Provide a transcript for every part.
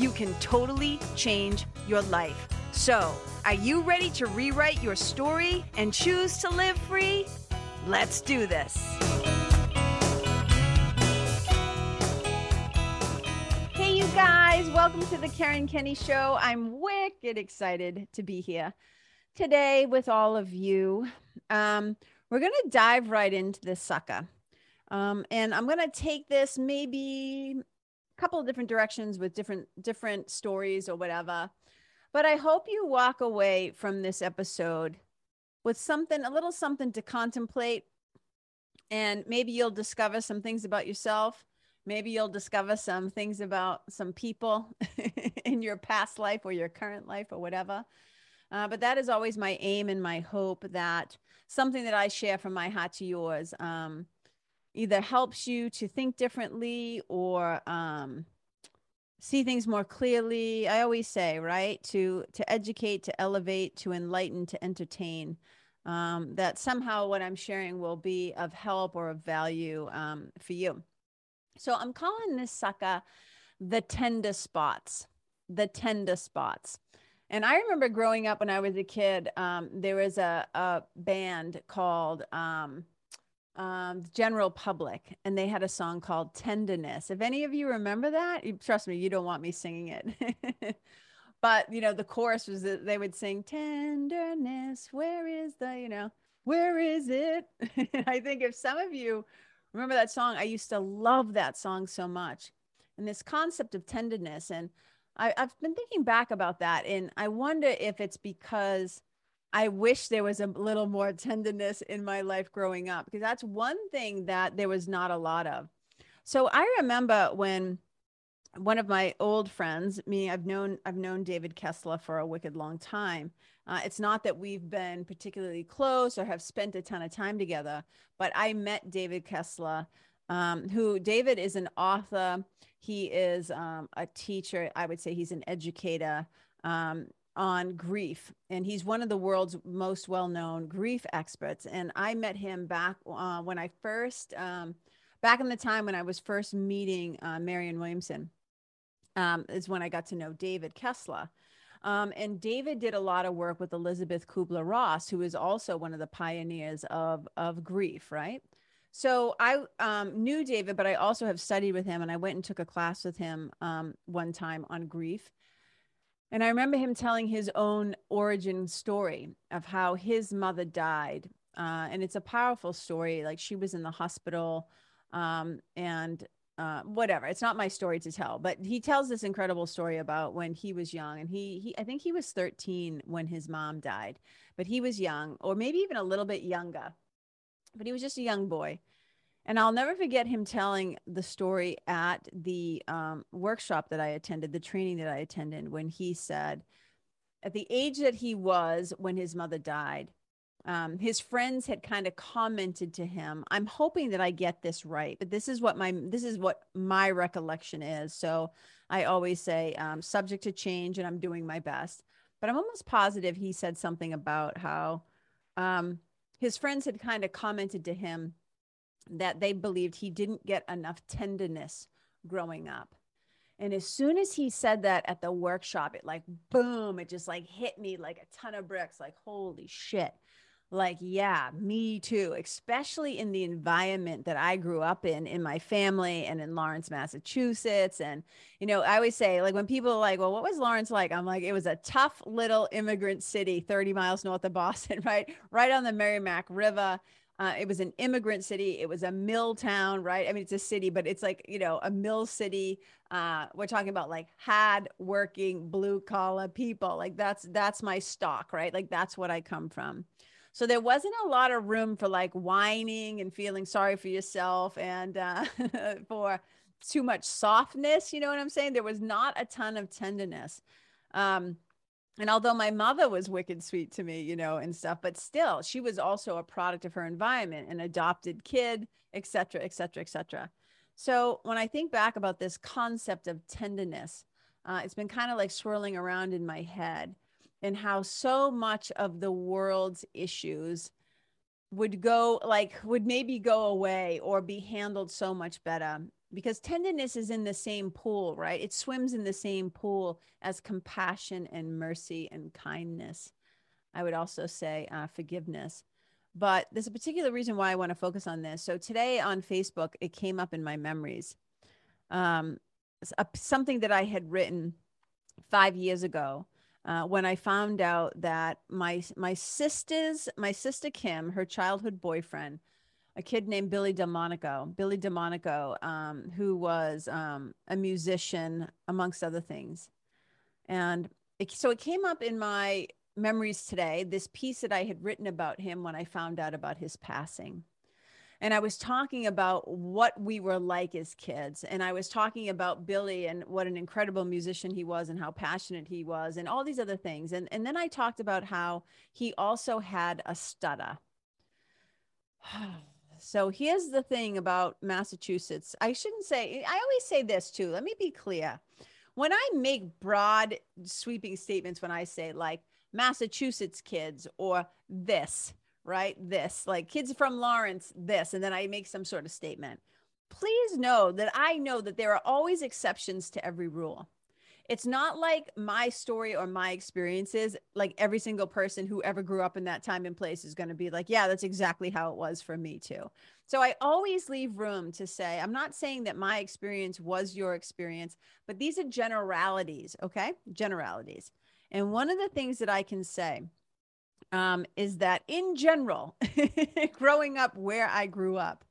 you can totally change your life. So, are you ready to rewrite your story and choose to live free? Let's do this. Hey, you guys, welcome to the Karen Kenney Show. I'm wicked excited to be here today with all of you. Um, we're going to dive right into this sucker. Um, and I'm going to take this maybe couple of different directions with different different stories or whatever. But I hope you walk away from this episode with something, a little something to contemplate. And maybe you'll discover some things about yourself. Maybe you'll discover some things about some people in your past life or your current life or whatever. Uh, but that is always my aim and my hope that something that I share from my heart to yours um, either helps you to think differently or um, see things more clearly. I always say right to to educate to elevate to enlighten to entertain um, that somehow what i'm sharing will be of help or of value um, for you. So i'm calling this sucker the tender spots the tender spots. And i remember growing up when i was a kid um, there was a, a band called um, um, the general public and they had a song called tenderness. If any of you remember that trust me you don't want me singing it. But you know the chorus was that they would sing tenderness where is the you know where is it? I think if some of you remember that song i used to love that song so much. And this concept of tenderness and I, i've been thinking back about that and i wonder if it's because I wish there was a little more tenderness in my life growing up because that's one thing that there was not a lot of. So I remember when one of my old friends, me, I've known I've known David Kessler for a wicked long time. Uh, it's not that we've been particularly close or have spent a ton of time together, but I met David Kessler, um, who David is an author. He is um, a teacher. I would say he's an educator. Um, on grief and he's one of the world's most well-known grief experts and i met him back uh, when i first um, back in the time when i was first meeting uh, marianne williamson um, is when i got to know david kessler. Um, and david did a lot of work with elizabeth kubler-ross who is also one of the pioneers of, of grief right? So i um, knew david but i also have studied with him and i went and took a class with him um, one time on grief and I remember him telling his own origin story of how his mother died. Uh, and it's a powerful story. Like she was in the hospital um, and uh, whatever. It's not my story to tell, but he tells this incredible story about when he was young. And he, he, I think he was 13 when his mom died, but he was young, or maybe even a little bit younger, but he was just a young boy. And I'll never forget him telling the story at the um, workshop that I attended, the training that I attended, when he said, at the age that he was when his mother died, um, his friends had kind of commented to him i'm hoping that i get this right but this is what my this is what my recollection is. So i always say um, subject to change and i'm doing my best. But i'm almost positive he said something about how um, his friends had kind of commented to him that they believed he didn't get enough tenderness growing up. And as soon as he said that at the workshop, it like boom, it just like hit me like a ton of bricks, like, holy shit. Like, yeah, me too, especially in the environment that I grew up in, in my family and in Lawrence, Massachusetts. And, you know, I always say, like, when people are like, well, what was Lawrence like? I'm like, it was a tough little immigrant city 30 miles north of Boston, right? Right on the Merrimack River. Uh, it was an immigrant city. It was a mill town, right? I mean, it's a city, but it's like, you know, a mill city. Uh, we're talking about like hard working blue collar people. Like that's, that's my stock, right? Like that's what I come from. So there wasn't a lot of room for like whining and feeling sorry for yourself and uh, for too much softness. You know what I'm saying? There was not a ton of tenderness. Um, and although my mother was wicked sweet to me, you know, and stuff, but still, she was also a product of her environment, an adopted kid, et cetera, et cetera, et cetera. So when I think back about this concept of tenderness, uh, it's been kind of like swirling around in my head and how so much of the world's issues would go like would maybe go away or be handled so much better because tenderness is in the same pool right? It swims in the same pool as compassion and mercy and kindness i would also say uh, forgiveness. But there's a particular reason why i want to focus on this. So today on facebook it came up in my memories. Um, something that i had written five years ago uh, when I found out that my my sister's my sister Kim, her childhood boyfriend, a kid named Billy DeMonico, Billy DeMonico, um, who was um, a musician amongst other things, and it, so it came up in my memories today. This piece that I had written about him when I found out about his passing and I was talking about what we were like as kids. And I was talking about Billy and what an incredible musician he was and how passionate he was and all these other things. And, and then I talked about how he also had a stutter. So here's the thing about Massachusetts. I shouldn't say, I always say this too. Let me be clear. When I make broad, sweeping statements, when I say like Massachusetts kids or this, right? This, like kids from Lawrence, this, and then I make some sort of statement. Please know that I know that there are always exceptions to every rule. It's not like my story or my experiences, like every single person who ever grew up in that time and place is going to be like, yeah, that's exactly how it was for me too. So I always leave room to say, I'm not saying that my experience was your experience, but these are generalities, okay? Generalities. And one of the things that I can say um, is that in general, growing up where I grew up,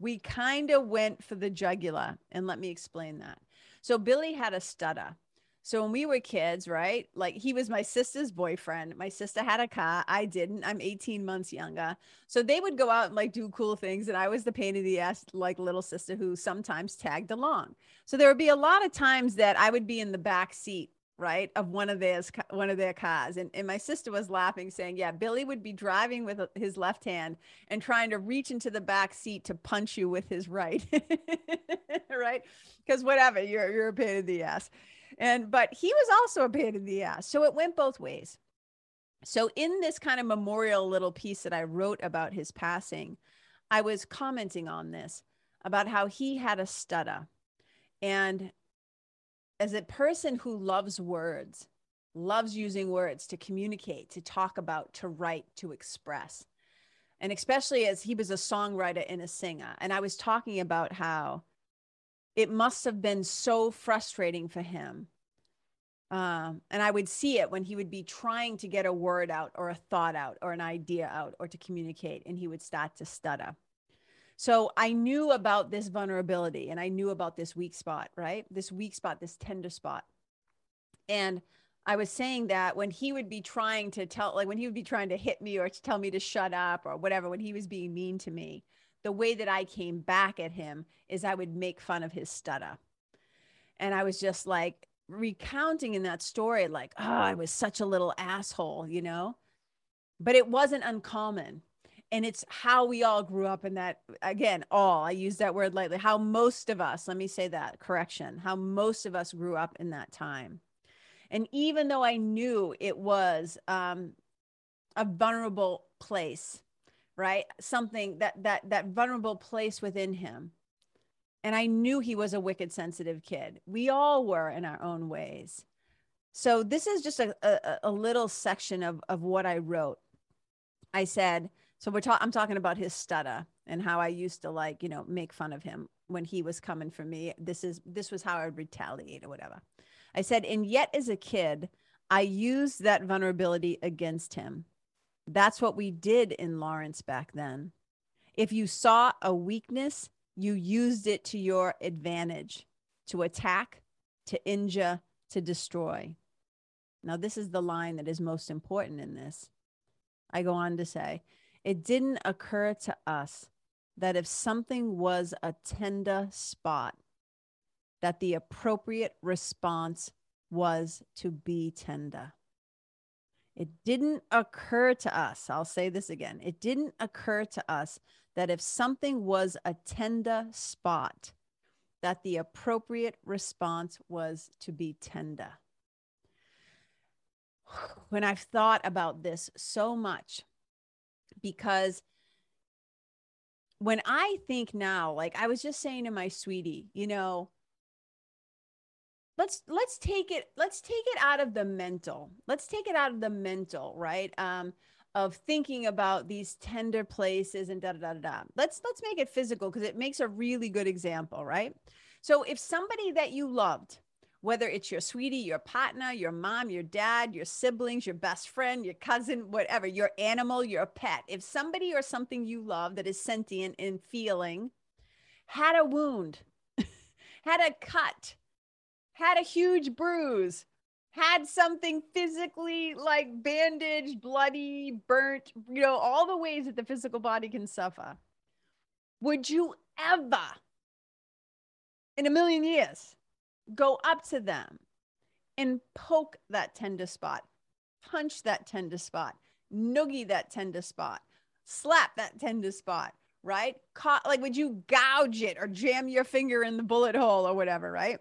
we kind of went for the jugular. And let me explain that. So Billy had a stutter. So when we were kids, right? Like he was my sister's boyfriend. My sister had a car. I didn't. I'm 18 months younger. So they would go out and like do cool things. And I was the pain in the ass, like little sister who sometimes tagged along. So there would be a lot of times that I would be in the back seat right of one of theirs one of their cars and, and my sister was laughing saying yeah billy would be driving with uh, his left hand and trying to reach into the back seat to punch you with his right right because whatever you're you're a pain in the ass and but he was also a pain in the ass so it went both ways so in this kind of memorial little piece that i wrote about his passing i was commenting on this about how he had a stutter and as a person who loves words, loves using words to communicate, to talk about, to write, to express. And especially as he was a songwriter and a singer. And I was talking about how it must have been so frustrating for him. Um, and I would see it when he would be trying to get a word out or a thought out or an idea out or to communicate, and he would start to stutter. So I knew about this vulnerability and I knew about this weak spot, right? This weak spot, this tender spot. And I was saying that when he would be trying to tell, like when he would be trying to hit me or to tell me to shut up or whatever, when he was being mean to me, the way that I came back at him is I would make fun of his stutter. And I was just like recounting in that story, like, oh, I was such a little asshole, you know? But it wasn't uncommon and it's how we all grew up in that again all i use that word lightly how most of us let me say that correction how most of us grew up in that time and even though i knew it was um, a vulnerable place right something that that that vulnerable place within him and i knew he was a wicked sensitive kid we all were in our own ways so this is just a, a, a little section of of what i wrote i said so we're talking, I'm talking about his stutter and how I used to like, you know, make fun of him when he was coming for me. This is, this was how I would retaliate or whatever. I said, and yet as a kid, I used that vulnerability against him. That's what we did in Lawrence back then. If you saw a weakness, you used it to your advantage to attack, to injure, to destroy. Now, this is the line that is most important in this. I go on to say, it didn't occur to us that if something was a tender spot, that the appropriate response was to be tender. It didn't occur to us, I'll say this again, it didn't occur to us that if something was a tender spot, that the appropriate response was to be tender. When I've thought about this so much, because when I think now, like I was just saying to my sweetie, you know, let's let's take it let's take it out of the mental. Let's take it out of the mental right? Um of thinking about these tender places and da da da da let's let's make it physical because it makes a really good example right? So if somebody that you loved whether it's your sweetie your partner your mom your dad your siblings your best friend your cousin whatever your animal your pet if somebody or something you love that is sentient and feeling had a wound had a cut had a huge bruise, had something physically like bandaged, bloody, burnt, you know, all the ways that the physical body can suffer. Would you ever, in a million years, go up to them and poke that tender spot, punch that tender spot, noogie that tender spot, slap that tender spot, right? Like, would you gouge it or jam your finger in the bullet hole or whatever, right?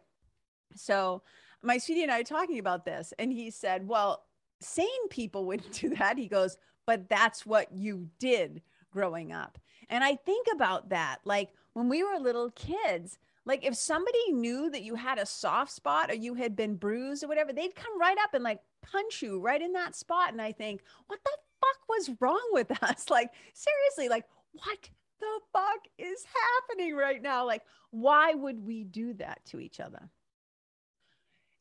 So my sweetie and I are talking about this, and he said, Well, sane people wouldn't do that. He goes, But that's what you did growing up. And I think about that. Like when we were little kids, like if somebody knew that you had a soft spot or you had been bruised or whatever, they'd come right up and like punch you right in that spot. And I think, what the fuck was wrong with us? Like, seriously, like, what the fuck is happening right now? Like, why would we do that to each other?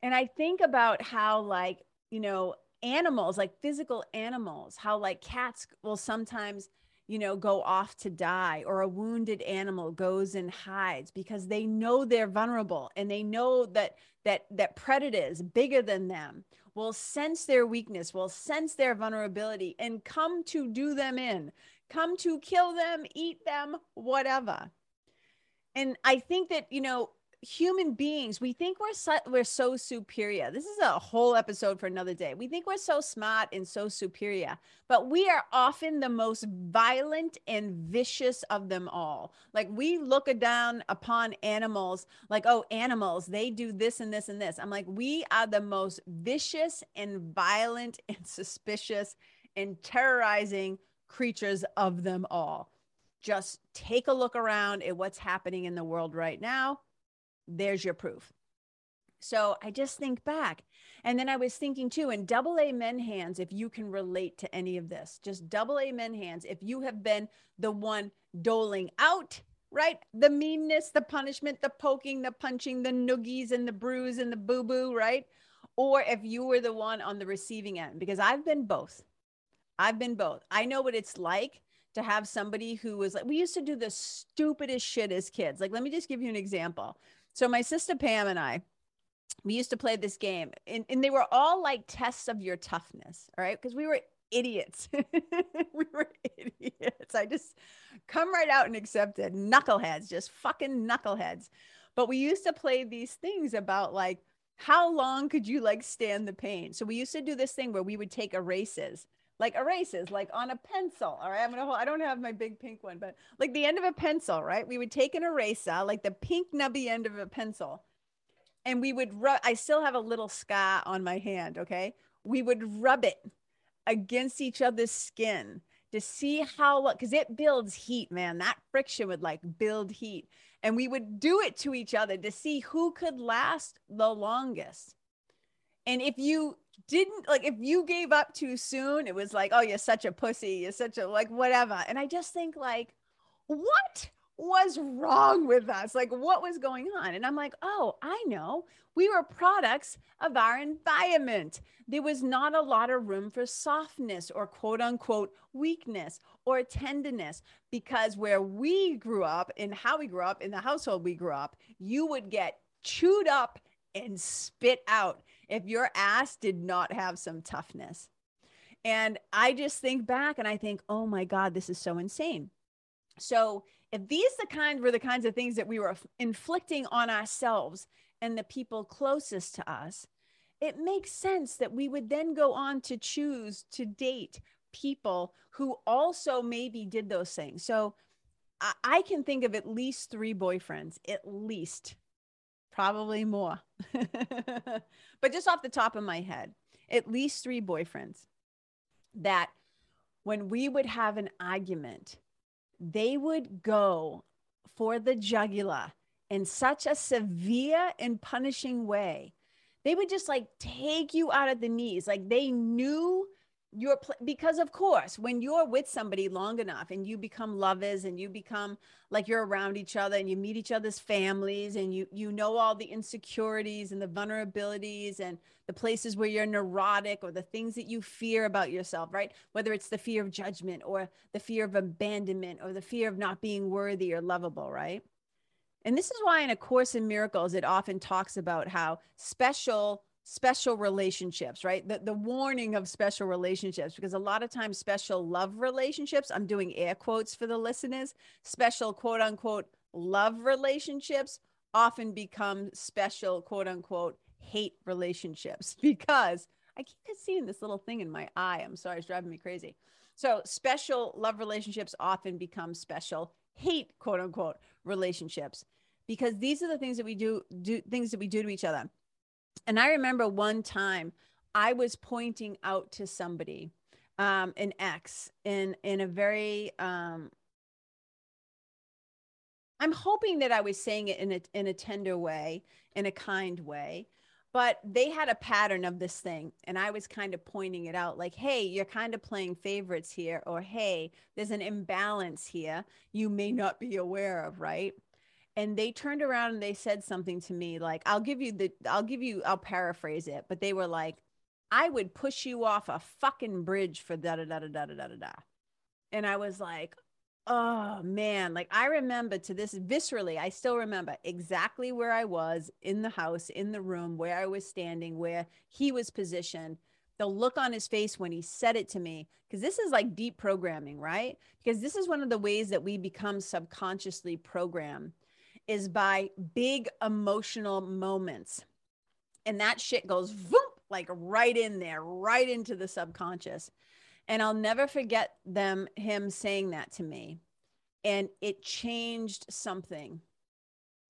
And I think about how, like, you know, animals, like physical animals, how, like, cats will sometimes, you know, go off to die, or a wounded animal goes and hides because they know they're vulnerable and they know that that that predators bigger than them will sense their weakness, will sense their vulnerability and come to do them in, come to kill them, eat them, whatever. And I think that, you know, human beings we think we're so, we're so superior. This is a whole episode for another day. We think we're so smart and so superior but we are often the most violent and vicious of them all. Like we look down upon animals like oh animals they do this and this and this. I'm like we are the most vicious and violent and suspicious and terrorizing creatures of them all. Just take a look around at what's happening in the world right now there's your proof. So I just think back. And then I was thinking too, in double amen hands, if you can relate to any of this, just double amen hands, if you have been the one doling out, right? The meanness, the punishment, the poking, the punching, the noogies and the bruise and the boo boo, right? Or if you were the one on the receiving end, because I've been both. I've been both. I know what it's like to have somebody who was like, we used to do the stupidest shit as kids. Like, let me just give you an example. So my sister Pam and I, we used to play this game, and, and they were all like tests of your toughness. All right, because we were idiots. we were idiots. I just come right out and accept it. Knuckleheads, just fucking knuckleheads. But we used to play these things about like how long could you like stand the pain? So we used to do this thing where we would take erases like erases, like on a pencil. All right. I'm going to hold, I don't have my big pink one, but like the end of a pencil, right? We would take an eraser, like the pink nubby end of a pencil, and we would rub, I still have a little scar on my hand. Okay. We would rub it against each other's skin to see how, because it builds heat, man. That friction would like build heat. And we would do it to each other to see who could last the longest. And if you didn't like if you gave up too soon, it was like, oh, you're such a pussy, you're such a like whatever. And I just think like, what was wrong with us? Like, what was going on? And I'm like, oh, I know. We were products of our environment. There was not a lot of room for softness or quote unquote weakness or tenderness because where we grew up and how we grew up in the household we grew up, you would get chewed up and spit out if your ass did not have some toughness. And I just think back and I think, oh my God, this is so insane. So if these the kind were the kinds of things that we were inflicting on ourselves and the people closest to us, it makes sense that we would then go on to choose to date people who also maybe did those things. So I, I can think of at least three boyfriends, at least, probably more. but just off the top of my head, at least three boyfriends that when we would have an argument, they would go for the jugular in such a severe and punishing way. They would just like take you out of the knees. Like they knew your pl- because of course when you're with somebody long enough and you become lovers and you become like you're around each other and you meet each other's families and you you know all the insecurities and the vulnerabilities and the places where you're neurotic or the things that you fear about yourself right? Whether it's the fear of judgment or the fear of abandonment or the fear of not being worthy or lovable right? And this is why in a course in miracles it often talks about how special special relationships, right? The, the warning of special relationships, because a lot of times special love relationships, I'm doing air quotes for the listeners, special quote unquote love relationships often become special quote unquote hate relationships because I keep seeing this little thing in my eye. I'm sorry, it's driving me crazy. So special love relationships often become special hate quote unquote relationships because these are the things that we do do things that we do to each other and I remember one time I was pointing out to somebody, um, an ex, in in a very um, I'm hoping that I was saying it in a in a tender way, in a kind way, but they had a pattern of this thing, and I was kind of pointing it out, like, "Hey, you're kind of playing favorites here," or "Hey, there's an imbalance here you may not be aware of," right? And they turned around and they said something to me like i'll give you the i'll give you i'll paraphrase it but they were like i would push you off a fucking bridge for da da da da da da da da and i was like oh man like i remember to this viscerally i still remember exactly where i was in the house in the room where i was standing where he was positioned. The look on his face when he said it to me because this is like deep programming right? Because this is one of the ways that we become subconsciously programmed is by big emotional moments. And that shit goes whoop, like right in there, right into the subconscious. And I'll never forget them, him saying that to me. And it changed something.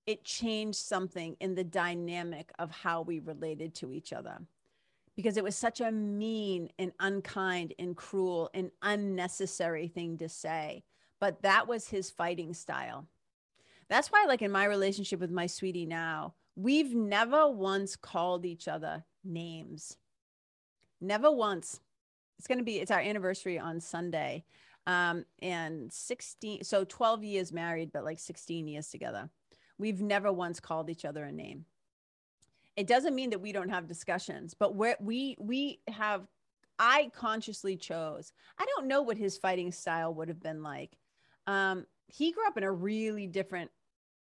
It changed something in the dynamic of how we related to each other because it was such a mean and unkind and cruel and unnecessary thing to say. But that was his fighting style. That's why, like in my relationship with my sweetie now, we've never once called each other names. Never once. It's going to be, it's our anniversary on Sunday. Um, and 16, so 12 years married, but like 16 years together. We've never once called each other a name. It doesn't mean that we don't have discussions, but where we we have I consciously chose. I don't know what his fighting style would have been like. Um, he grew up in a really different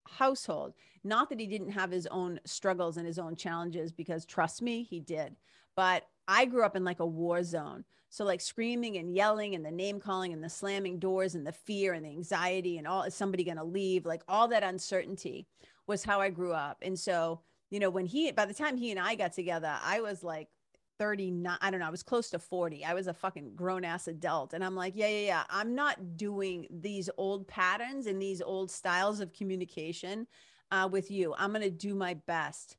household. Not that he didn't have his own struggles and his own challenges, because trust me, he did. But I grew up in like a war zone. So like screaming and yelling and the name calling and the slamming doors and the fear and the anxiety and all is somebody going to leave? Like all that uncertainty was how I grew up. And so, you know, when he by the time he and I got together, I was like 39 i don't know i was close to 40 i was a fucking grown ass adult and i'm like yeah yeah yeah i'm not doing these old patterns and these old styles of communication uh, with you. I'm going to do my best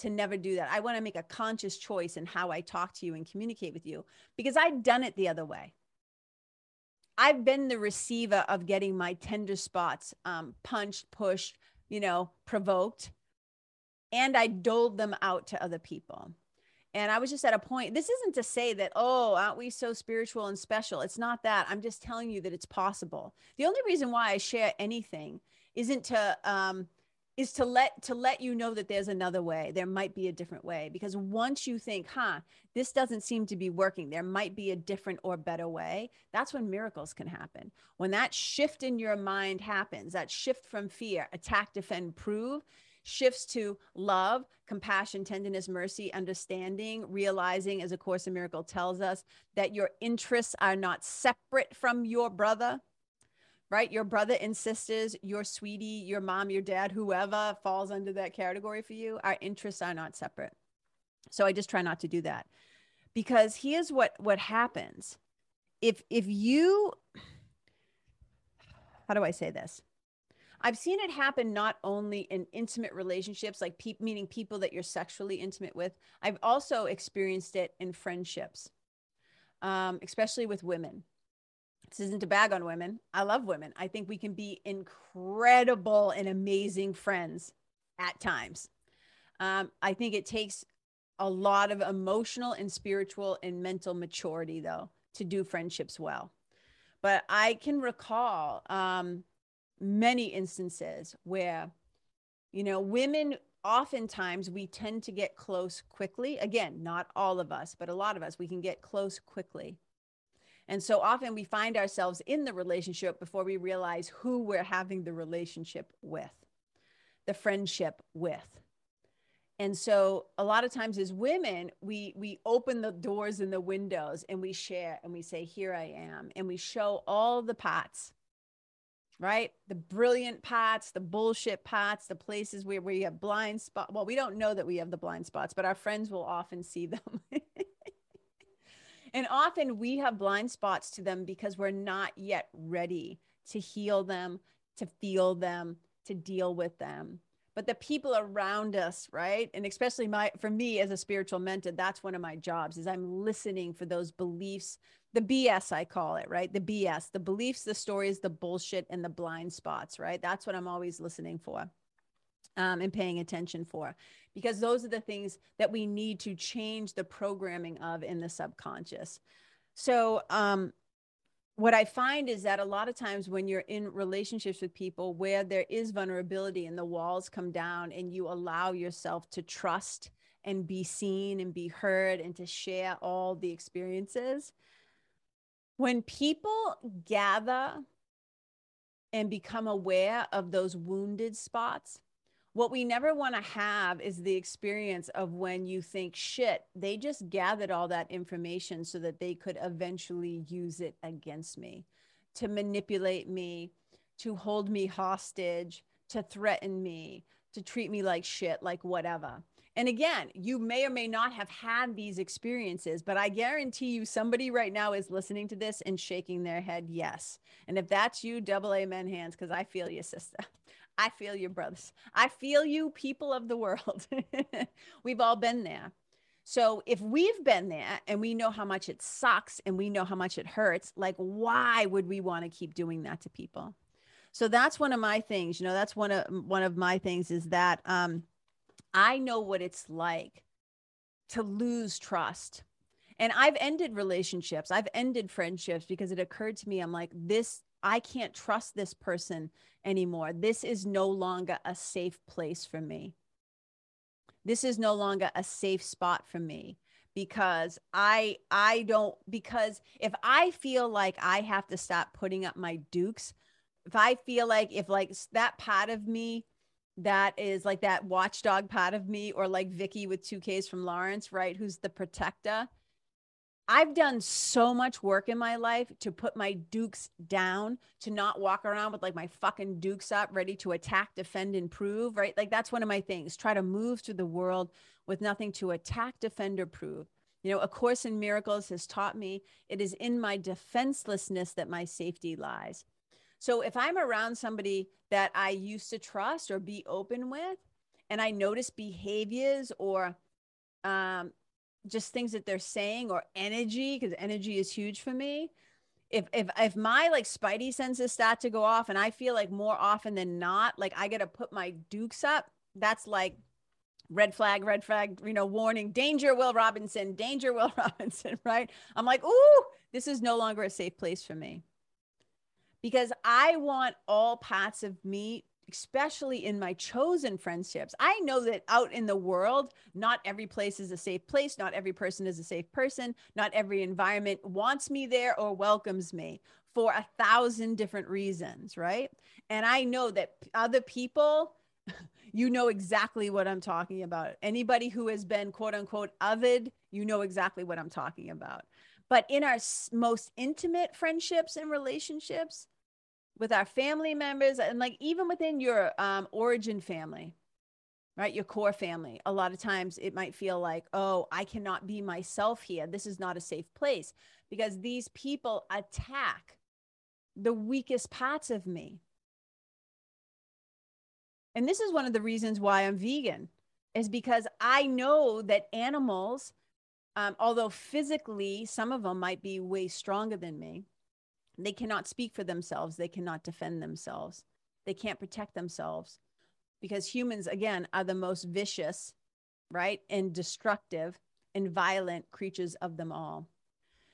to never do that. I want to make a conscious choice in how i talk to you and communicate with you because i've done it the other way. I've been the receiver of getting my tender spots um, punched pushed you know provoked and i doled them out to other people and I was just at a point. This isn't to say that, oh, aren't we so spiritual and special? It's not that. I'm just telling you that it's possible. The only reason why I share anything isn't to um is to let to let you know that there's another way there might be a different way because once you think huh this doesn't seem to be working there might be a different or better way that's when miracles can happen when that shift in your mind happens that shift from fear attack defend prove shifts to love, compassion, tenderness, mercy, understanding, realizing, as A Course in Miracle tells us, that your interests are not separate from your brother. right? Your brother and sisters, your sweetie, your mom, your dad, whoever falls under that category for you, our interests are not separate. So I just try not to do that. Because here's what what happens. If if you how do I say this? I've seen it happen not only in intimate relationships, like pe- meaning people that you're sexually intimate with. I've also experienced it in friendships, um, especially with women. This isn't a bag on women. I love women. I think we can be incredible and amazing friends at times. Um, I think it takes a lot of emotional and spiritual and mental maturity, though, to do friendships well. But I can recall um, many instances where, you know, women oftentimes we tend to get close quickly. Again, not all of us, but a lot of us, we can get close quickly. And so often we find ourselves in the relationship before we realize who we're having the relationship with, the friendship with. And so a lot of times as women, we we open the doors and the windows and we share and we say, here I am. And we show all the parts right? The brilliant pots, the bullshit pots, the places where we have blind spots. Well, we don't know that we have the blind spots, but our friends will often see them. and often we have blind spots to them because we're not yet ready to heal them, to feel them, to deal with them. But the people around us, right? And especially my for me as a spiritual mentor, that's one of my jobs is I'm listening for those beliefs, the BS, I call it, right? The BS, the beliefs, the stories, the bullshit, and the blind spots, right? That's what I'm always listening for um, and paying attention for, because those are the things that we need to change the programming of in the subconscious. So, um, what I find is that a lot of times when you're in relationships with people where there is vulnerability and the walls come down and you allow yourself to trust and be seen and be heard and to share all the experiences, when people gather and become aware of those wounded spots, what we never want to have is the experience of when you think, shit, they just gathered all that information so that they could eventually use it against me, to manipulate me, to hold me hostage, to threaten me, to treat me like shit, like whatever. And again, you may or may not have had these experiences, but I guarantee you somebody right now is listening to this and shaking their head yes. And if that's you, double amen hands, because I feel you, sister. I feel you, brothers. I feel you, people of the world. We've all been there. So if we've been there and we know how much it sucks and we know how much it hurts, like why would we want to keep doing that to people? So that's one of my things. You know, that's one of one of my things is that um, I know what it's like to lose trust. And I've ended relationships, I've ended friendships because it occurred to me I'm like, this, I can't trust this person anymore. This is no longer a safe place for me. This is no longer a safe spot for me because I I don't because if I feel like I have to stop putting up my dukes, if I feel like if like that part of me that is like that watchdog part of me or like Vicky with 2Ks from Lawrence, right? Who's the protector. I've done so much work in my life to put my dukes down, to not walk around with like my fucking dukes up, ready to attack, defend, and prove, right? Like that's one of my things. Try to move through the world with nothing to attack, defend, or prove. You know, A Course in Miracles has taught me it is in my defenselessness that my safety lies. So if I'm around somebody that I used to trust or be open with, and I notice behaviors or um, just things that they're saying or energy, because energy is huge for me. If if if my like spidey senses start to go off, and I feel like more often than not, like I got to put my dukes up, that's like red flag, red flag, you know, warning, danger, Will Robinson, danger, Will Robinson, right? I'm like, ooh, this is no longer a safe place for me because I want all parts of me, especially in my chosen friendships. I know that out in the world, not every place is a safe place. Not every person is a safe person. Not every environment wants me there or welcomes me for a thousand different reasons, right? And I know that other people, you know exactly what I'm talking about. Anybody who has been quote unquote othered, you know exactly what I'm talking about. But in our most intimate friendships and relationships, with our family members and like even within your um, origin family right? Your core family. A lot of times it might feel like oh i cannot be myself here. This is not a safe place because these people attack the weakest parts of me. And this is one of the reasons why i'm vegan is because i know that animals um, although physically some of them might be way stronger than me they cannot speak for themselves. They cannot defend themselves. They can't protect themselves because humans, again, are the most vicious, right? And destructive and violent creatures of them all.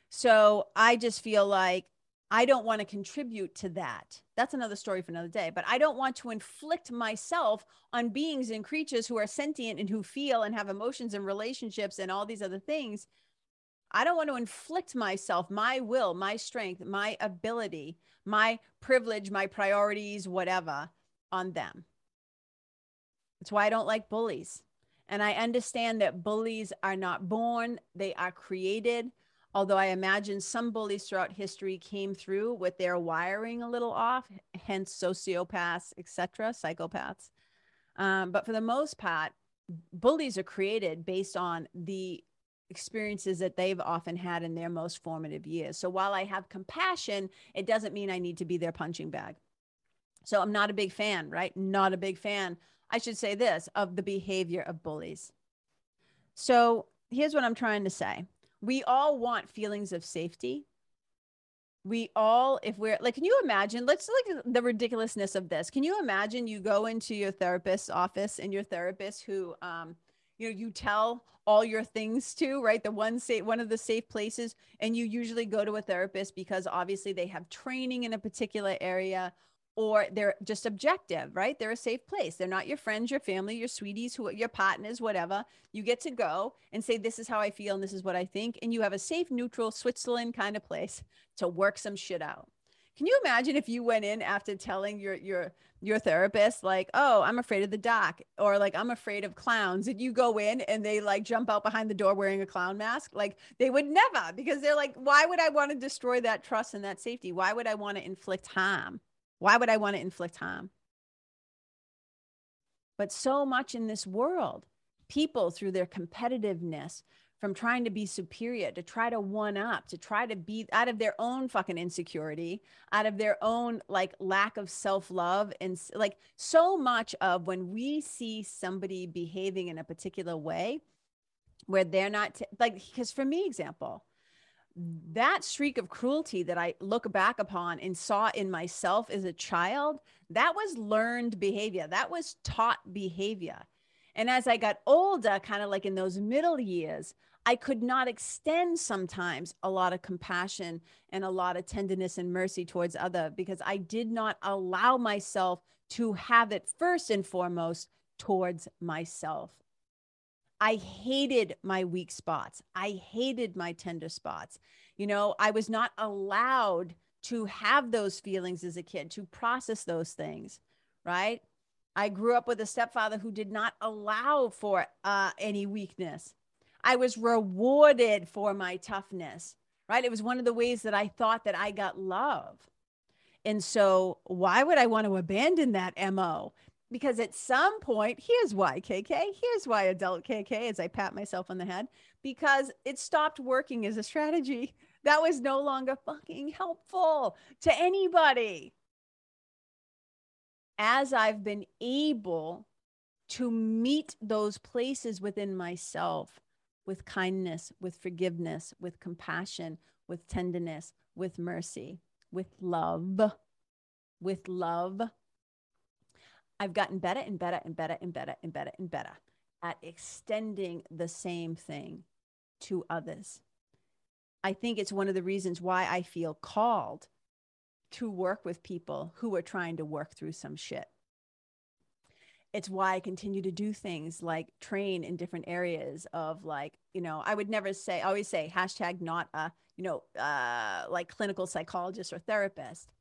So I just feel like I don't want to contribute to that. That's another story for another day. But I don't want to inflict myself on beings and creatures who are sentient and who feel and have emotions and relationships and all these other things I don't want to inflict myself, my will, my strength, my ability, my privilege, my priorities, whatever on them. That's why I don't like bullies. And I understand that bullies are not born, they are created. Although I imagine some bullies throughout history came through with their wiring a little off, hence sociopaths, etc., psychopaths. Um, but for the most part, bullies are created based on the experiences that they've often had in their most formative years. So while I have compassion, it doesn't mean I need to be their punching bag. So I'm not a big fan, right? Not a big fan. I should say this of the behavior of bullies. So here's what I'm trying to say we all want feelings of safety. We all, if we're like, can you imagine? Let's look at the ridiculousness of this. Can you imagine you go into your therapist's office and your therapist who, um, you know you tell all your things to right? The one safe one of the safe places and you usually go to a therapist because obviously they have training in a particular area or they're just objective right? They're a safe place. They're not your friends your family your sweeties who your partners whatever. You get to go and say this is how i feel and this is what i think and you have a safe neutral switzerland kind of place to work some shit out. Can you imagine if you went in after telling your your your therapist like, "Oh, I'm afraid of the dark," or like, "I'm afraid of clowns," and you go in and they like jump out behind the door wearing a clown mask? Like, they would never because they're like, "Why would I want to destroy that trust and that safety? Why would I want to inflict harm? Why would I want to inflict harm?" But so much in this world, people through their competitiveness, from trying to be superior, to try to one up, to try to be out of their own fucking insecurity, out of their own like lack of self love. And like so much of when we see somebody behaving in a particular way where they're not t- like, because for me, example, that streak of cruelty that I look back upon and saw in myself as a child, that was learned behavior. That was taught behavior. And as I got older, kind of like in those middle years, I could not extend sometimes a lot of compassion and a lot of tenderness and mercy towards other because I did not allow myself to have it first and foremost towards myself. I hated my weak spots. I hated my tender spots. You know, I was not allowed to have those feelings as a kid, to process those things, right? I grew up with a stepfather who did not allow for uh, any weakness. I was rewarded for my toughness, right? It was one of the ways that I thought that I got love. And so, why would I want to abandon that MO? Because at some point, here's why KK, here's why adult KK, as I pat myself on the head, because it stopped working as a strategy. That was no longer fucking helpful to anybody. As I've been able to meet those places within myself with kindness, with forgiveness, with compassion, with tenderness, with mercy, with love, with love. I've gotten better and better and better and better and better and better at extending the same thing to others. I think it's one of the reasons why I feel called to work with people who are trying to work through some shit it's why I continue to do things like train in different areas of like, you know, I would never say, I always say hashtag not a, you know, uh, like clinical psychologist or therapist,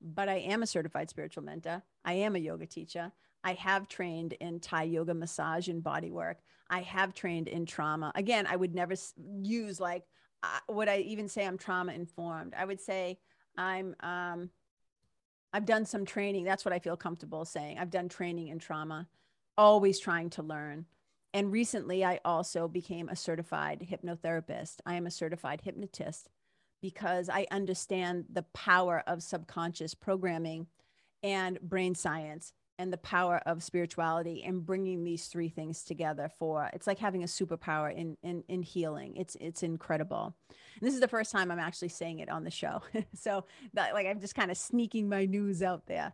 but I am a certified spiritual mentor. I am a yoga teacher. I have trained in Thai yoga massage and body work. I have trained in trauma. Again, I would never use like, uh, would I even say I'm trauma informed? I would say I'm, um, I've done some training. That's what I feel comfortable saying. I've done training in trauma, always trying to learn. And recently, I also became a certified hypnotherapist. I am a certified hypnotist because I understand the power of subconscious programming and brain science and the power of spirituality and bringing these three things together for it's like having a superpower in in, in healing. It's it's incredible. And this is the first time i'm actually saying it on the show. So that like i'm just kind of sneaking my news out there.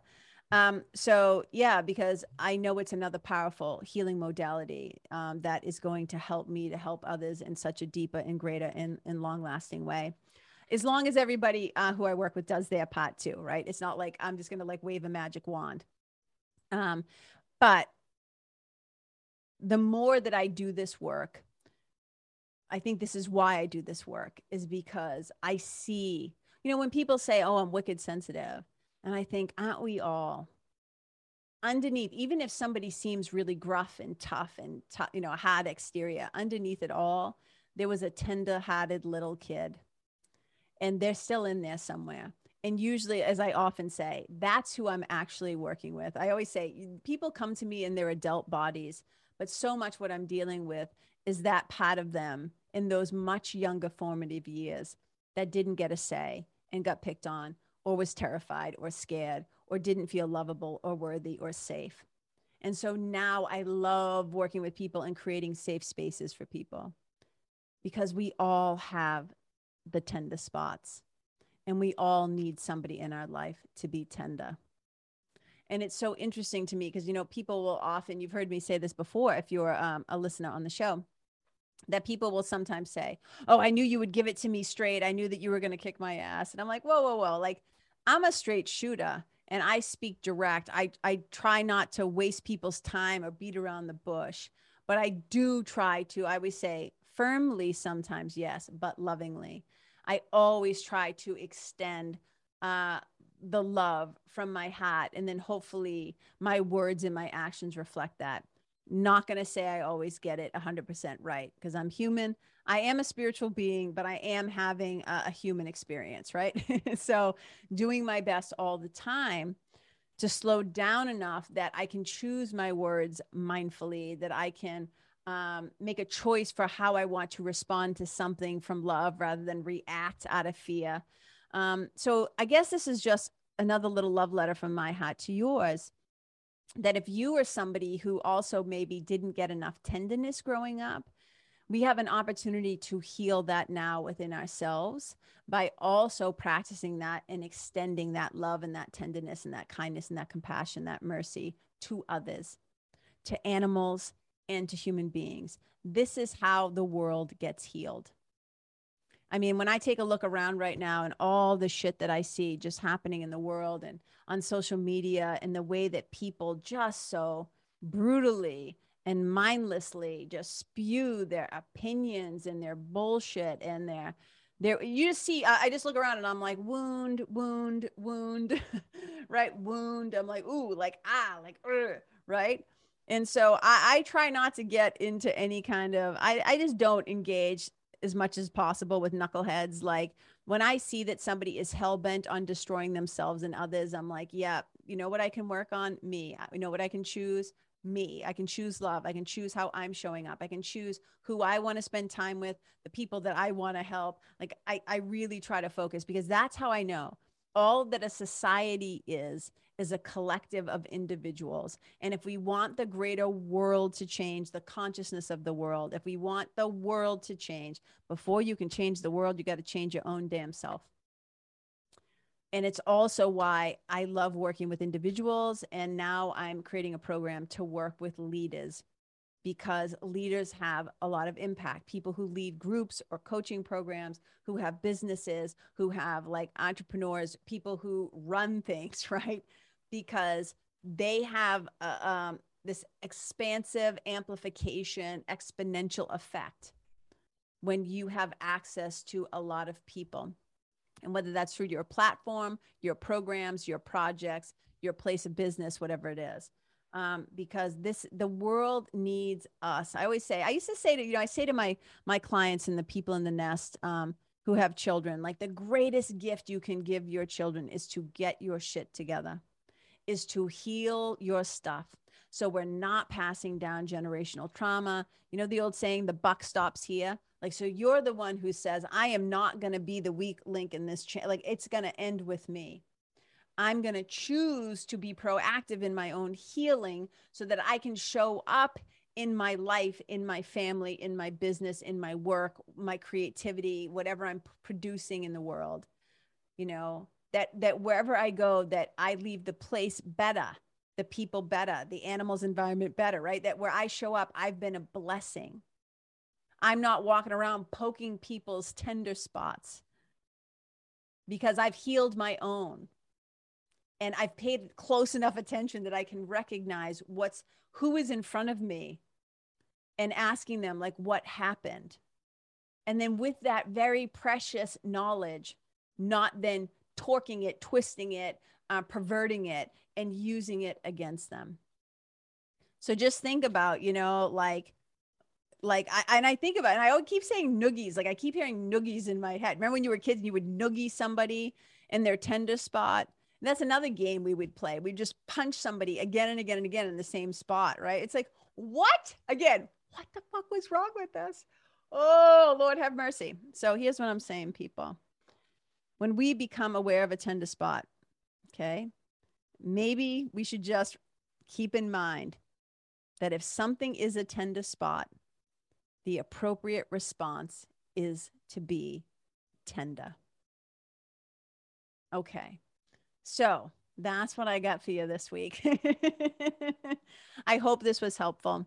Um, so yeah because i know it's another powerful healing modality um, that is going to help me to help others in such a deeper and greater and, and long lasting way. As long as everybody uh, who i work with does their part too right? It's not like i'm just going to like wave a magic wand um, but the more that I do this work, I think this is why I do this work, is because I see, you know, when people say, oh, I'm wicked sensitive, and I think, aren't we all? Underneath, even if somebody seems really gruff and tough and, t- you know, hard exterior, underneath it all, there was a tender hearted little kid. And they're still in there somewhere and usually as i often say that's who i'm actually working with. I always say people come to me in their adult bodies but so much what i'm dealing with is that part of them in those much younger formative years that didn't get a say and got picked on or was terrified or scared or didn't feel lovable or worthy or safe. And so now i love working with people and creating safe spaces for people because we all have the tender spots and we all need somebody in our life to be tender. And it's so interesting to me because, you know, people will often, you've heard me say this before if you're um, a listener on the show, that people will sometimes say, Oh, I knew you would give it to me straight. I knew that you were going to kick my ass. And I'm like, Whoa, whoa, whoa. Like, I'm a straight shooter and I speak direct. I, I try not to waste people's time or beat around the bush, but I do try to, I always say, firmly sometimes, yes, but lovingly. I always try to extend uh, the love from my heart. And then hopefully my words and my actions reflect that. Not going to say I always get it 100% right because I'm human. I am a spiritual being, but I am having a, a human experience, right? so doing my best all the time to slow down enough that I can choose my words mindfully, that I can um, make a choice for how I want to respond to something from love rather than react out of fear. Um, so I guess this is just another little love letter from my heart to yours. That if you are somebody who also maybe didn't get enough tenderness growing up, we have an opportunity to heal that now within ourselves by also practicing that and extending that love and that tenderness and that kindness and that compassion, that mercy to others, to animals, and to human beings. This is how the world gets healed. I mean, when I take a look around right now and all the shit that I see just happening in the world and on social media and the way that people just so brutally and mindlessly just spew their opinions and their bullshit and their there you just see I, just look around and i'm like wound wound wound right wound i'm like ooh like ah like right and so I, I try not to get into any kind of, I, I just don't engage as much as possible with knuckleheads. Like when I see that somebody is hell bent on destroying themselves and others, I'm like, yeah, you know what I can work on? Me. You know what I can choose? Me. I can choose love. I can choose how I'm showing up. I can choose who I want to spend time with, the people that I want to help. Like I, I really try to focus because that's how I know all that a society is is a collective of individuals. And if we want the greater world to change, the consciousness of the world, if we want the world to change, before you can change the world, you got to change your own damn self. And it's also why I love working with individuals. And now I'm creating a program to work with leaders because leaders have a lot of impact. People who lead groups or coaching programs, who have businesses, who have like entrepreneurs, people who run things, right? Because they have uh, um, this expansive amplification, exponential effect when you have access to a lot of people. And whether that's through your platform, your programs, your projects, your place of business, whatever it is um, because this the world needs us. I always say I used to say to you know I say to my my clients and the people in the nest um, who have children, like the greatest gift you can give your children is to get your shit together, is to heal your stuff. So we're not passing down generational trauma. You know, the old saying, the buck stops here. Like, so you're the one who says, I am not going to be the weak link in this chain. Like, it's going to end with me. I'm going to choose to be proactive in my own healing so that I can show up in my life, in my family, in my business, in my work, my creativity, whatever I'm producing in the world, you know, that that wherever I go, that I leave the place better, the people better, the animals environment better, right? That where I show up, I've been a blessing. I'm not walking around poking people's tender spots because I've healed my own and I've paid close enough attention that I can recognize what's who is in front of me and asking them like what happened and then with that very precious knowledge not then torquing it twisting it uh, perverting it and using it against them so just think about you know like like I and I think about and I always keep saying noogies. Like I keep hearing noogies in my head. Remember when you were kids and you would noogie somebody in their tender spot? And that's another game we would play. We'd just punch somebody again and again and again in the same spot, right? It's like, what? Again, what the fuck was wrong with us? Oh, Lord have mercy. So here's what I'm saying, people. When we become aware of a tender spot, okay, maybe we should just keep in mind that if something is a tender spot, the appropriate response is to be tender. Okay, so that's what I got for you this week. I hope this was helpful.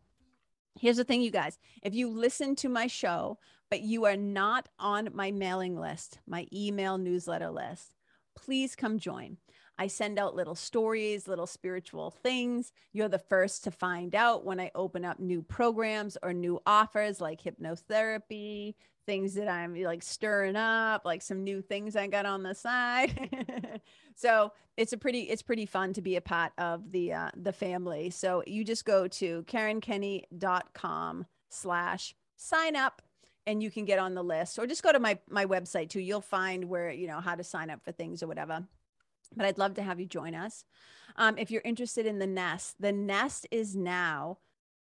Here's the thing, you guys if you listen to my show, but you are not on my mailing list, my email newsletter list, please come join. I send out little stories, little spiritual things. You're the first to find out when I open up new programs or new offers like hypnotherapy, things that I'm like stirring up, like some new things I got on the side. so it's a pretty, it's pretty fun to be a part of the uh, the family. So you just go to karenkenney.com slash sign up and you can get on the list or just go to my my website too. You'll find where, you know, how to sign up for things or whatever. But I'd love to have you join us. Um, if you're interested in the nest, the nest is now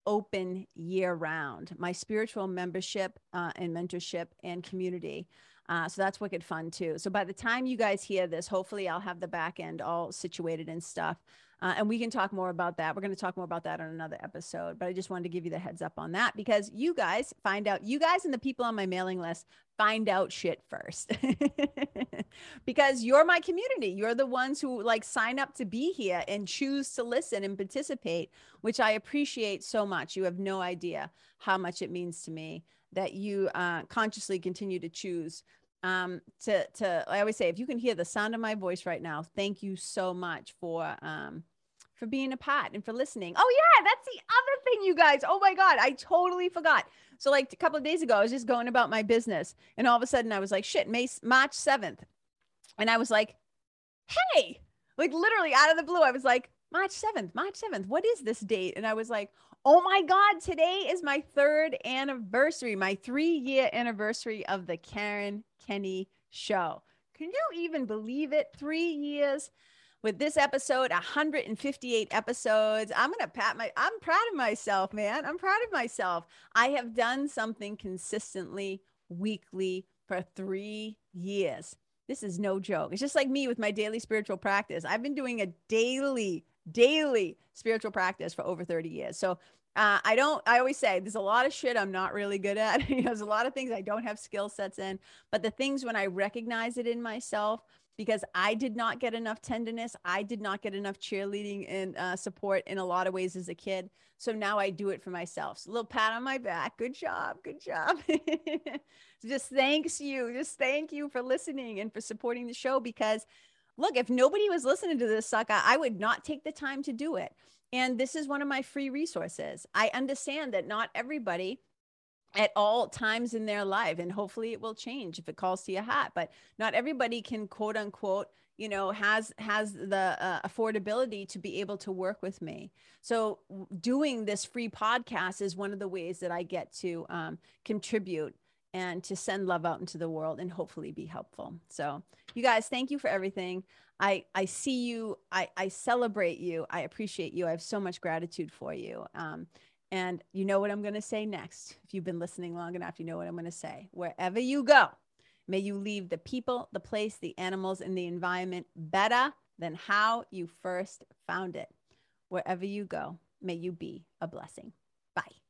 open year round. My spiritual membership uh, and mentorship and community. Uh, so that's wicked fun too. So by the time you guys hear this, hopefully I'll have the back end all situated and stuff. Uh, and we can talk more about that. We're going to talk more about that on another episode. But I just wanted to give you the heads up on that because you guys find out, you guys and the people on my mailing list find out shit first because you're my community. You're the ones who like sign up to be here and choose to listen and participate, which I appreciate so much. You have no idea how much it means to me that you uh, consciously continue to choose um, to to I always say if you can hear the sound of my voice right now, thank you so much for um, for being a part and for listening. Oh yeah, that's the other thing, you guys. Oh my god, I totally forgot. So like a couple of days ago, I was just going about my business, and all of a sudden I was like, shit, May March seventh, and I was like, hey, like literally out of the blue, I was like, March seventh, March seventh. What is this date? And I was like, oh my god, today is my third anniversary, my three year anniversary of the Karen Kenney Show. Can you even believe it? Three years with this episode 158 episodes. I'm gonna pat my i'm proud of myself man. I'm proud of myself. I have done something consistently weekly for three years. This is no joke. It's just like me with my daily spiritual practice. I've been doing a daily daily spiritual practice for over 30 years. So uh, I don't, I always say there's a lot of shit I'm not really good at. you know, there's a lot of things I don't have skill sets in, but the things when I recognize it in myself, because I did not get enough tenderness. I did not get enough cheerleading and uh, support in a lot of ways as a kid. So now I do it for myself. So a little pat on my back. Good job. Good job. just thanks you. Just thank you for listening and for supporting the show because look, if nobody was listening to this sucker, I would not take the time to do it. And this is one of my free resources. I understand that not everybody at all times in their life and hopefully it will change if it calls to your hat but not everybody can quote unquote you know has has the uh, affordability to be able to work with me so doing this free podcast is one of the ways that i get to um, contribute and to send love out into the world and hopefully be helpful. So, you guys, thank you for everything. I I see you. I I celebrate you. I appreciate you. I have so much gratitude for you. Um, and you know what I'm going to say next. If you've been listening long enough, you know what I'm going to say. Wherever you go, may you leave the people, the place, the animals, and the environment better than how you first found it. Wherever you go, may you be a blessing. Bye.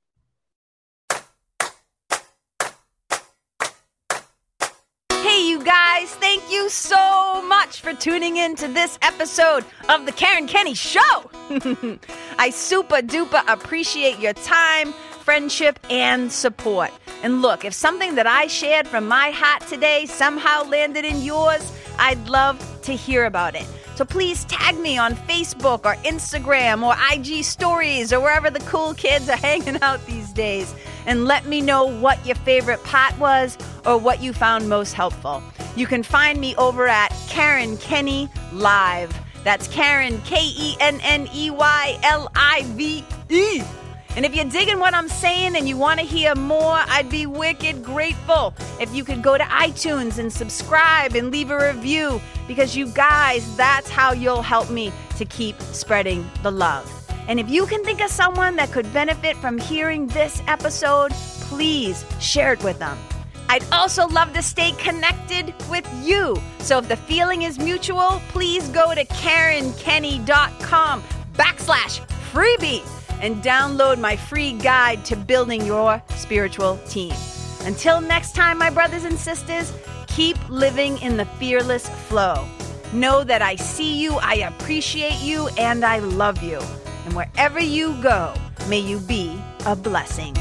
Guys, thank you so much for tuning in to this episode of The Karen Kenney Show. I super duper appreciate your time, friendship, and support. And look, if something that I shared from my heart today somehow landed in yours, I'd love to hear about it. So please tag me on Facebook or Instagram or IG stories or wherever the cool kids are hanging out these days and let me know what your favorite part was or what you found most helpful. You can find me over at Karen Kenney Live. That's Karen, K E N N E Y L I V E. And if you're digging what I'm saying and you want to hear more, I'd be wicked grateful if you could go to iTunes and subscribe and leave a review because you guys, that's how you'll help me to keep spreading the love. And if you can think of someone that could benefit from hearing this episode, please share it with them. I'd also love to stay connected with you. So if the feeling is mutual, please go to KarenKenney.com backslash freebie and download my free guide to building your spiritual team. Until next time, my brothers and sisters, keep living in the fearless flow. Know that I see you, I appreciate you, and I love you. And wherever you go, may you be a blessing.